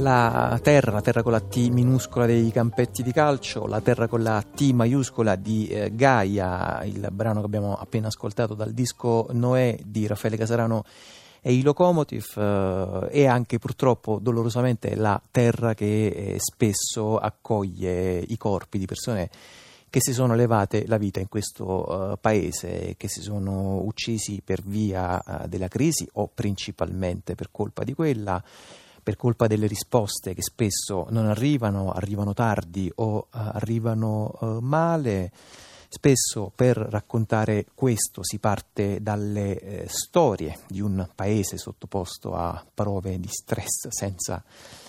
La terra, la terra con la T minuscola dei campetti di calcio, la terra con la T maiuscola di eh, Gaia, il brano che abbiamo appena ascoltato dal disco Noè di Raffaele Casarano e i Locomotive eh, e anche purtroppo dolorosamente la terra che eh, spesso accoglie i corpi di persone che si sono levate la vita in questo uh, paese, che si sono uccisi per via uh, della crisi o principalmente per colpa di quella, per colpa delle risposte che spesso non arrivano, arrivano tardi o uh, arrivano male. Spesso per raccontare questo si parte dalle eh, storie di un paese sottoposto a prove di stress senza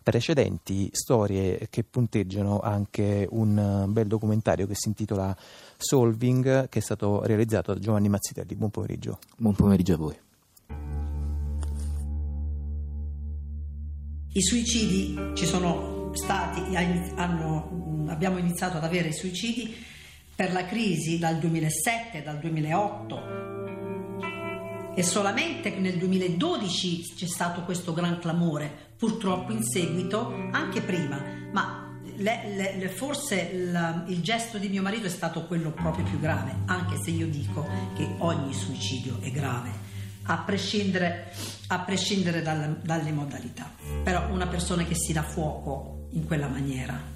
precedenti, storie che punteggiano anche un bel documentario che si intitola Solving, che è stato realizzato da Giovanni Mazzitelli. Buon pomeriggio. Buon pomeriggio a voi. I suicidi ci sono stati, hanno, abbiamo iniziato ad avere suicidi per la crisi dal 2007, dal 2008 e solamente nel 2012 c'è stato questo gran clamore, purtroppo in seguito, anche prima, ma le, le, le, forse la, il gesto di mio marito è stato quello proprio più grave, anche se io dico che ogni suicidio è grave, a prescindere, a prescindere dal, dalle modalità. Però una persona che si dà fuoco in quella maniera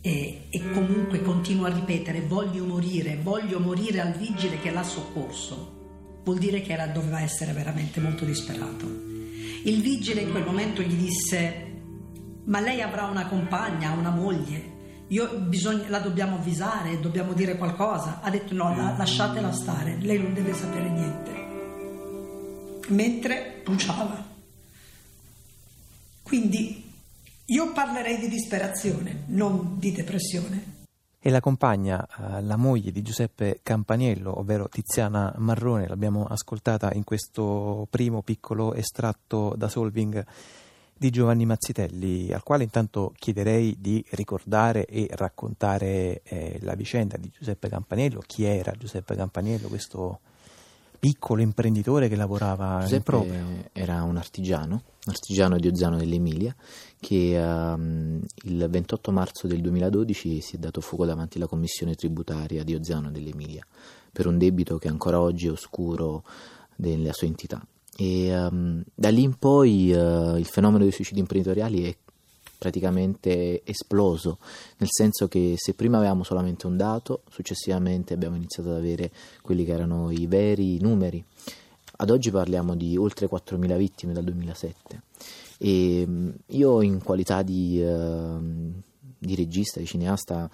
e, e, comunque continua a ripetere voglio morire, voglio morire al vigile che l'ha soccorso, vuol dire che era, doveva essere veramente molto disperato. Il vigile in quel momento gli disse ma lei avrà una compagna, una moglie, io bisogna, la dobbiamo avvisare, dobbiamo dire qualcosa. Ha detto no, la, lasciatela stare, lei non deve sapere niente. Mentre bruciava. Quindi io parlerei di disperazione, non di depressione. E la compagna, eh, la moglie di Giuseppe Campaniello, ovvero Tiziana Marrone, l'abbiamo ascoltata in questo primo piccolo estratto da Solving di Giovanni Mazzitelli, al quale intanto chiederei di ricordare e raccontare eh, la vicenda di Giuseppe Campaniello, chi era Giuseppe Campaniello, questo piccolo imprenditore che lavorava Giuseppe in proprio. Era un artigiano, un artigiano di Ozzano dell'Emilia, che um, il 28 marzo del 2012 si è dato fuoco davanti alla commissione tributaria di Ozzano dell'Emilia per un debito che ancora oggi è oscuro della sua entità. E um, da lì in poi uh, il fenomeno dei suicidi imprenditoriali è praticamente esploso, nel senso che se prima avevamo solamente un dato, successivamente abbiamo iniziato ad avere quelli che erano i veri numeri. Ad oggi parliamo di oltre 4.000 vittime dal 2007 e mm, io in qualità di, uh, di regista, di cineasta,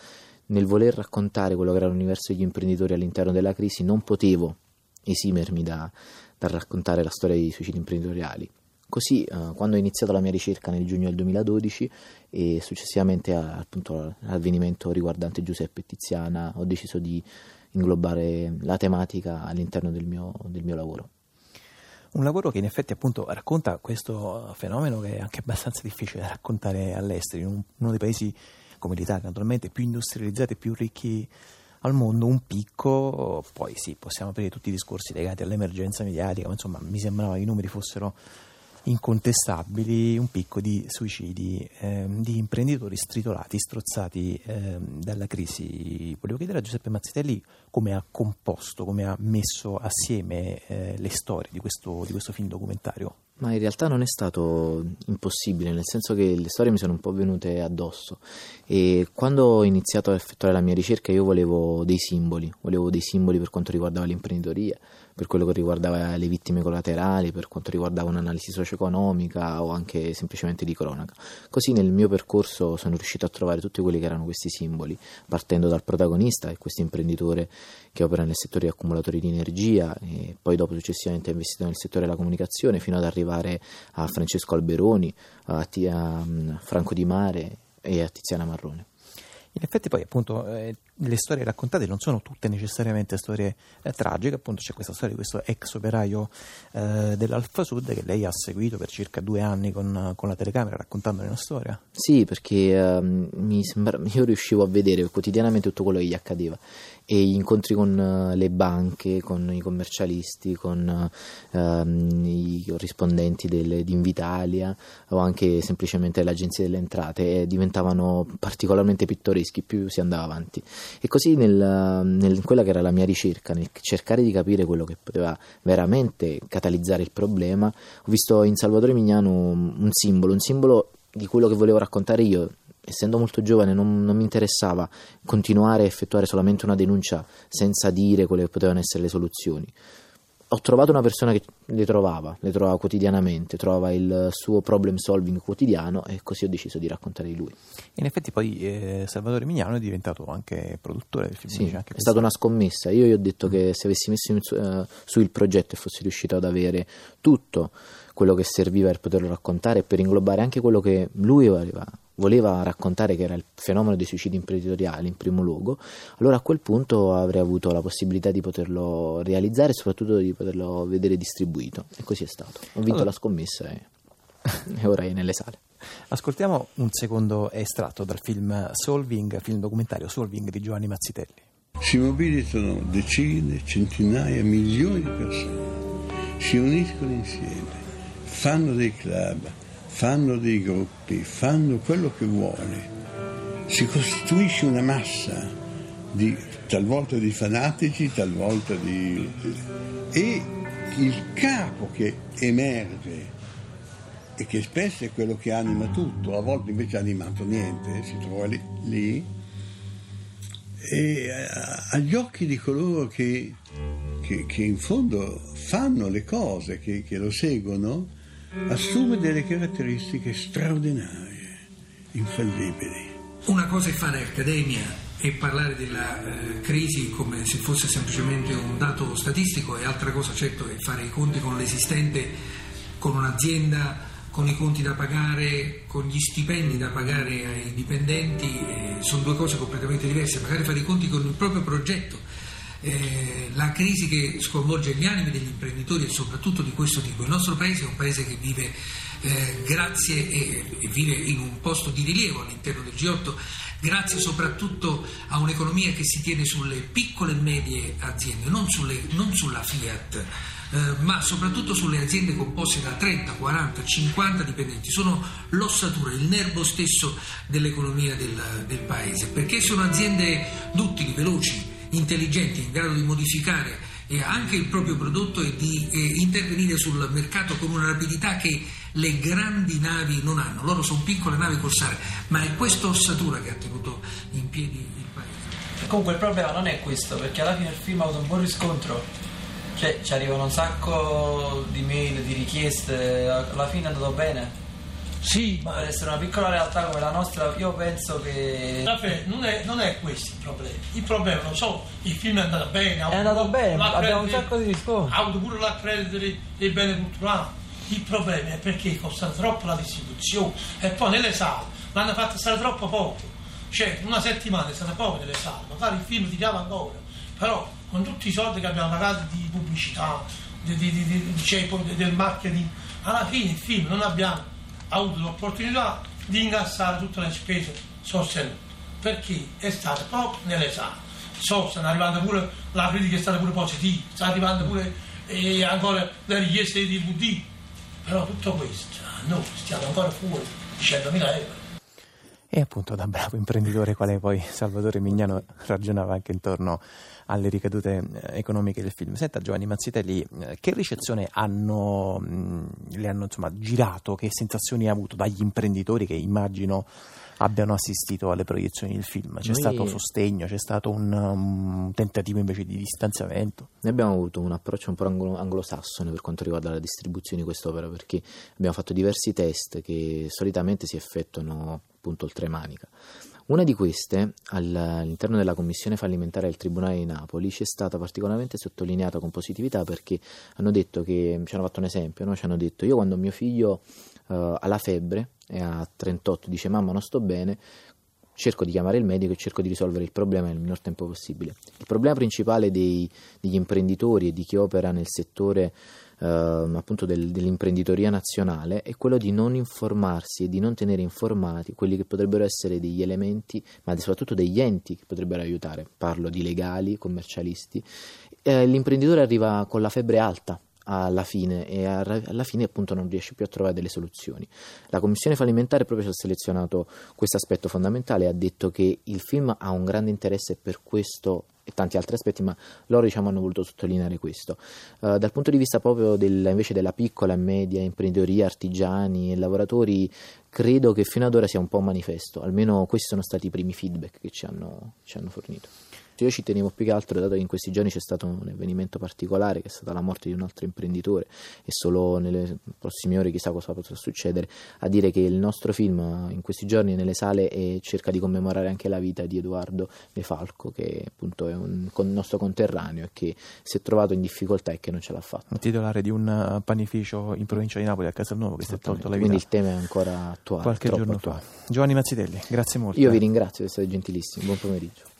nel voler raccontare quello che era l'universo degli imprenditori all'interno della crisi non potevo esimermi da, da raccontare la storia dei suicidi imprenditoriali. Così, eh, quando ho iniziato la mia ricerca nel giugno del 2012 e successivamente a, appunto, all'avvenimento riguardante Giuseppe Tiziana, ho deciso di inglobare la tematica all'interno del mio, del mio lavoro. Un lavoro che in effetti appunto racconta questo fenomeno che è anche abbastanza difficile da raccontare all'estero, in uno dei paesi come l'Italia, naturalmente più industrializzati e più ricchi al mondo, un picco, poi sì, possiamo aprire tutti i discorsi legati all'emergenza mediatica, ma insomma mi sembrava che i numeri fossero incontestabili un picco di suicidi eh, di imprenditori stritolati, strozzati eh, dalla crisi. Volevo chiedere a Giuseppe Mazzitelli come ha composto, come ha messo assieme eh, le storie di questo, di questo film documentario. Ma in realtà non è stato impossibile, nel senso che le storie mi sono un po' venute addosso e quando ho iniziato a effettuare la mia ricerca io volevo dei simboli, volevo dei simboli per quanto riguardava l'imprenditoria, per quello che riguardava le vittime collaterali, per quanto riguardava un'analisi socio-economica o anche semplicemente di cronaca. Così nel mio percorso sono riuscito a trovare tutti quelli che erano questi simboli, partendo dal protagonista, questo imprenditore che opera nel settore di accumulatori di energia e poi dopo successivamente ha investito nel settore della comunicazione fino ad arrivare a Francesco Alberoni, a, a, a Franco Di Mare e a Tiziana Marrone. In effetti poi appunto eh, le storie raccontate non sono tutte necessariamente storie eh, tragiche, appunto c'è questa storia di questo ex operaio eh, dell'Alfa Sud che lei ha seguito per circa due anni con, con la telecamera raccontandone una storia. Sì, perché ehm, mi sembra, io riuscivo a vedere quotidianamente tutto quello che gli accadeva e gli incontri con uh, le banche, con i commercialisti, con uh, i corrispondenti del, di Invitalia o anche semplicemente l'agenzia delle entrate eh, diventavano particolarmente pittoreschi più si andava avanti. E così nel, nel, quella che era la mia ricerca, nel cercare di capire quello che poteva veramente catalizzare il problema, ho visto in Salvatore Mignano un simbolo, un simbolo di quello che volevo raccontare io essendo molto giovane non, non, mi interessava continuare a effettuare solamente una denuncia senza dire quelle che potevano essere le soluzioni. Ho trovato una persona che le trovava, le trovava quotidianamente, trovava il suo problem solving quotidiano e così ho deciso di raccontare di lui. In effetti poi eh, Salvatore Mignano è diventato anche produttore del film. Sì, è stata una scommessa. Io gli ho detto mm. che se avessi messo in, uh, su il progetto e fossi riuscito ad avere tutto quello che serviva per poterlo raccontare e per inglobare anche quello che lui aveva voleva raccontare che era il fenomeno dei suicidi imprenditoriali in primo luogo, allora a quel punto avrei avuto la possibilità di poterlo realizzare e soprattutto di poterlo vedere distribuito. E così è stato. Ho vinto allora. la scommessa e, e ora è nelle sale. Ascoltiamo un secondo estratto dal film Solving, film documentario Solving di Giovanni Mazzitelli. Si mobilitano decine, centinaia, milioni di persone, si uniscono insieme, fanno dei club, fanno dei gruppi, fanno quello che vuole, si costituisce una massa di, talvolta di fanatici, talvolta di... e il capo che emerge e che spesso è quello che anima tutto, a volte invece ha animato niente, si trova lì, lì e agli occhi di coloro che, che, che, in fondo fanno le cose, che, che lo seguono, assume delle caratteristiche straordinarie, infallibili. Una cosa è fare accademia e parlare della eh, crisi come se fosse semplicemente un dato statistico e altra cosa certo è fare i conti con l'esistente, con un'azienda, con i conti da pagare, con gli stipendi da pagare ai dipendenti, eh, sono due cose completamente diverse, magari fare i conti con il proprio progetto eh, la crisi che sconvolge gli animi degli imprenditori e soprattutto di questo tipo. Il nostro paese è un paese che vive eh, grazie e, e vive in un posto di rilievo all'interno del G8 grazie soprattutto a un'economia che si tiene sulle piccole e medie aziende, non, sulle, non sulla Fiat. Eh, ma soprattutto sulle aziende composte da 30, 40, 50 dipendenti, sono l'ossatura, il nervo stesso dell'economia del, del paese, perché sono aziende duttili, veloci, intelligenti, in grado di modificare eh, anche il proprio prodotto e di eh, intervenire sul mercato con una rapidità che le grandi navi non hanno. Loro sono piccole navi corsare, ma è questa ossatura che ha tenuto in piedi il paese. Comunque il problema non è questo, perché alla fine il film ha avuto un buon riscontro. Cioè, ci arrivano un sacco di mail, di richieste, alla fine è andato bene sì, ma essere una piccola realtà come la nostra, io penso che. Vabbè, non è, non è questo il problema. Il problema, non so, il film è andato bene. È andato bene, abbiamo un sacco di riscontri. Ha avuto pure l'accredito dei, beni culturali. Il problema è perché costa troppo la distribuzione e poi nelle sale l'hanno fatta stare troppo poco. Cioè, una settimana è stata poco nelle sale, magari il film tirava ancora, però con tutti i soldi che abbiamo pagato di pubblicità, di, di, di, cioè, del marketing, alla fine il film non abbiamo ha avuto l'opportunità di incassare tutte le spese sostenute perché è stato proprio nelle sale. So, stanno arrivando pure, la critica è stata pure positiva, sta arrivando pure eh, ancora le richieste di DVD, però tutto questo noi stiamo ancora fuori di 100.000 euro. E appunto da bravo imprenditore quale poi Salvatore Mignano ragionava anche intorno alle ricadute eh, economiche del film. Senta Giovanni Mazzitelli, eh, che ricezione hanno, le hanno insomma, girato, che sensazioni ha avuto dagli imprenditori che immagino abbiano assistito alle proiezioni del film? C'è Noi... stato sostegno, c'è stato un, un, tentativo invece di distanziamento? Noi abbiamo avuto un approccio un po' anglo- anglosassone per quanto riguarda la distribuzione di quest'opera perché abbiamo fatto diversi test che solitamente si effettuano appunto oltremanica. Una di queste, all'interno della commissione fallimentare del Tribunale di Napoli, ci è stata particolarmente sottolineata con positività perché hanno detto che, ci hanno fatto un esempio, no? ci hanno detto io quando mio figlio uh, ha la febbre e a 38 dice mamma non sto bene, cerco di chiamare il medico e cerco di risolvere il problema nel minor tempo possibile. Il problema principale dei, degli imprenditori e di chi opera nel settore eh, appunto del, dell'imprenditoria nazionale è quello di non informarsi e di non tenere informati quelli che potrebbero essere degli elementi, ma soprattutto degli enti che potrebbero aiutare. Parlo di legali, commercialisti. Eh, l'imprenditore arriva con la febbre alta alla fine e alla fine appunto non riesce più a trovare delle soluzioni. La commissione fallimentare proprio ci ha selezionato questo aspetto fondamentale ha detto che il film ha un grande interesse per questo e tanti altri aspetti, ma loro diciamo, hanno voluto sottolineare questo. Uh, dal punto di vista proprio del, invece della piccola e media imprenditoria, artigiani e lavoratori, credo che fino ad ora sia un po' manifesto, almeno questi sono stati i primi feedback che ci hanno, ci hanno fornito. Io ci tenevo più che altro, dato che in questi giorni c'è stato un avvenimento particolare, che è stata la morte di un altro imprenditore, e solo nelle prossime ore chissà cosa potrà succedere, a dire che il nostro film in questi giorni è nelle sale e cerca di commemorare anche la vita di Edoardo De Falco, che appunto è un nostro conterraneo e che si è trovato in difficoltà e che non ce l'ha fatta. Un titolare di un uh, panificio in provincia di Napoli a Casalnuovo che si è tolto la vita. Quindi il tema è ancora attuale. Qualche giorno attuale. fa. Giovanni Mazzitelli, grazie molto. Io vi ringrazio, siete gentilissimi, buon pomeriggio.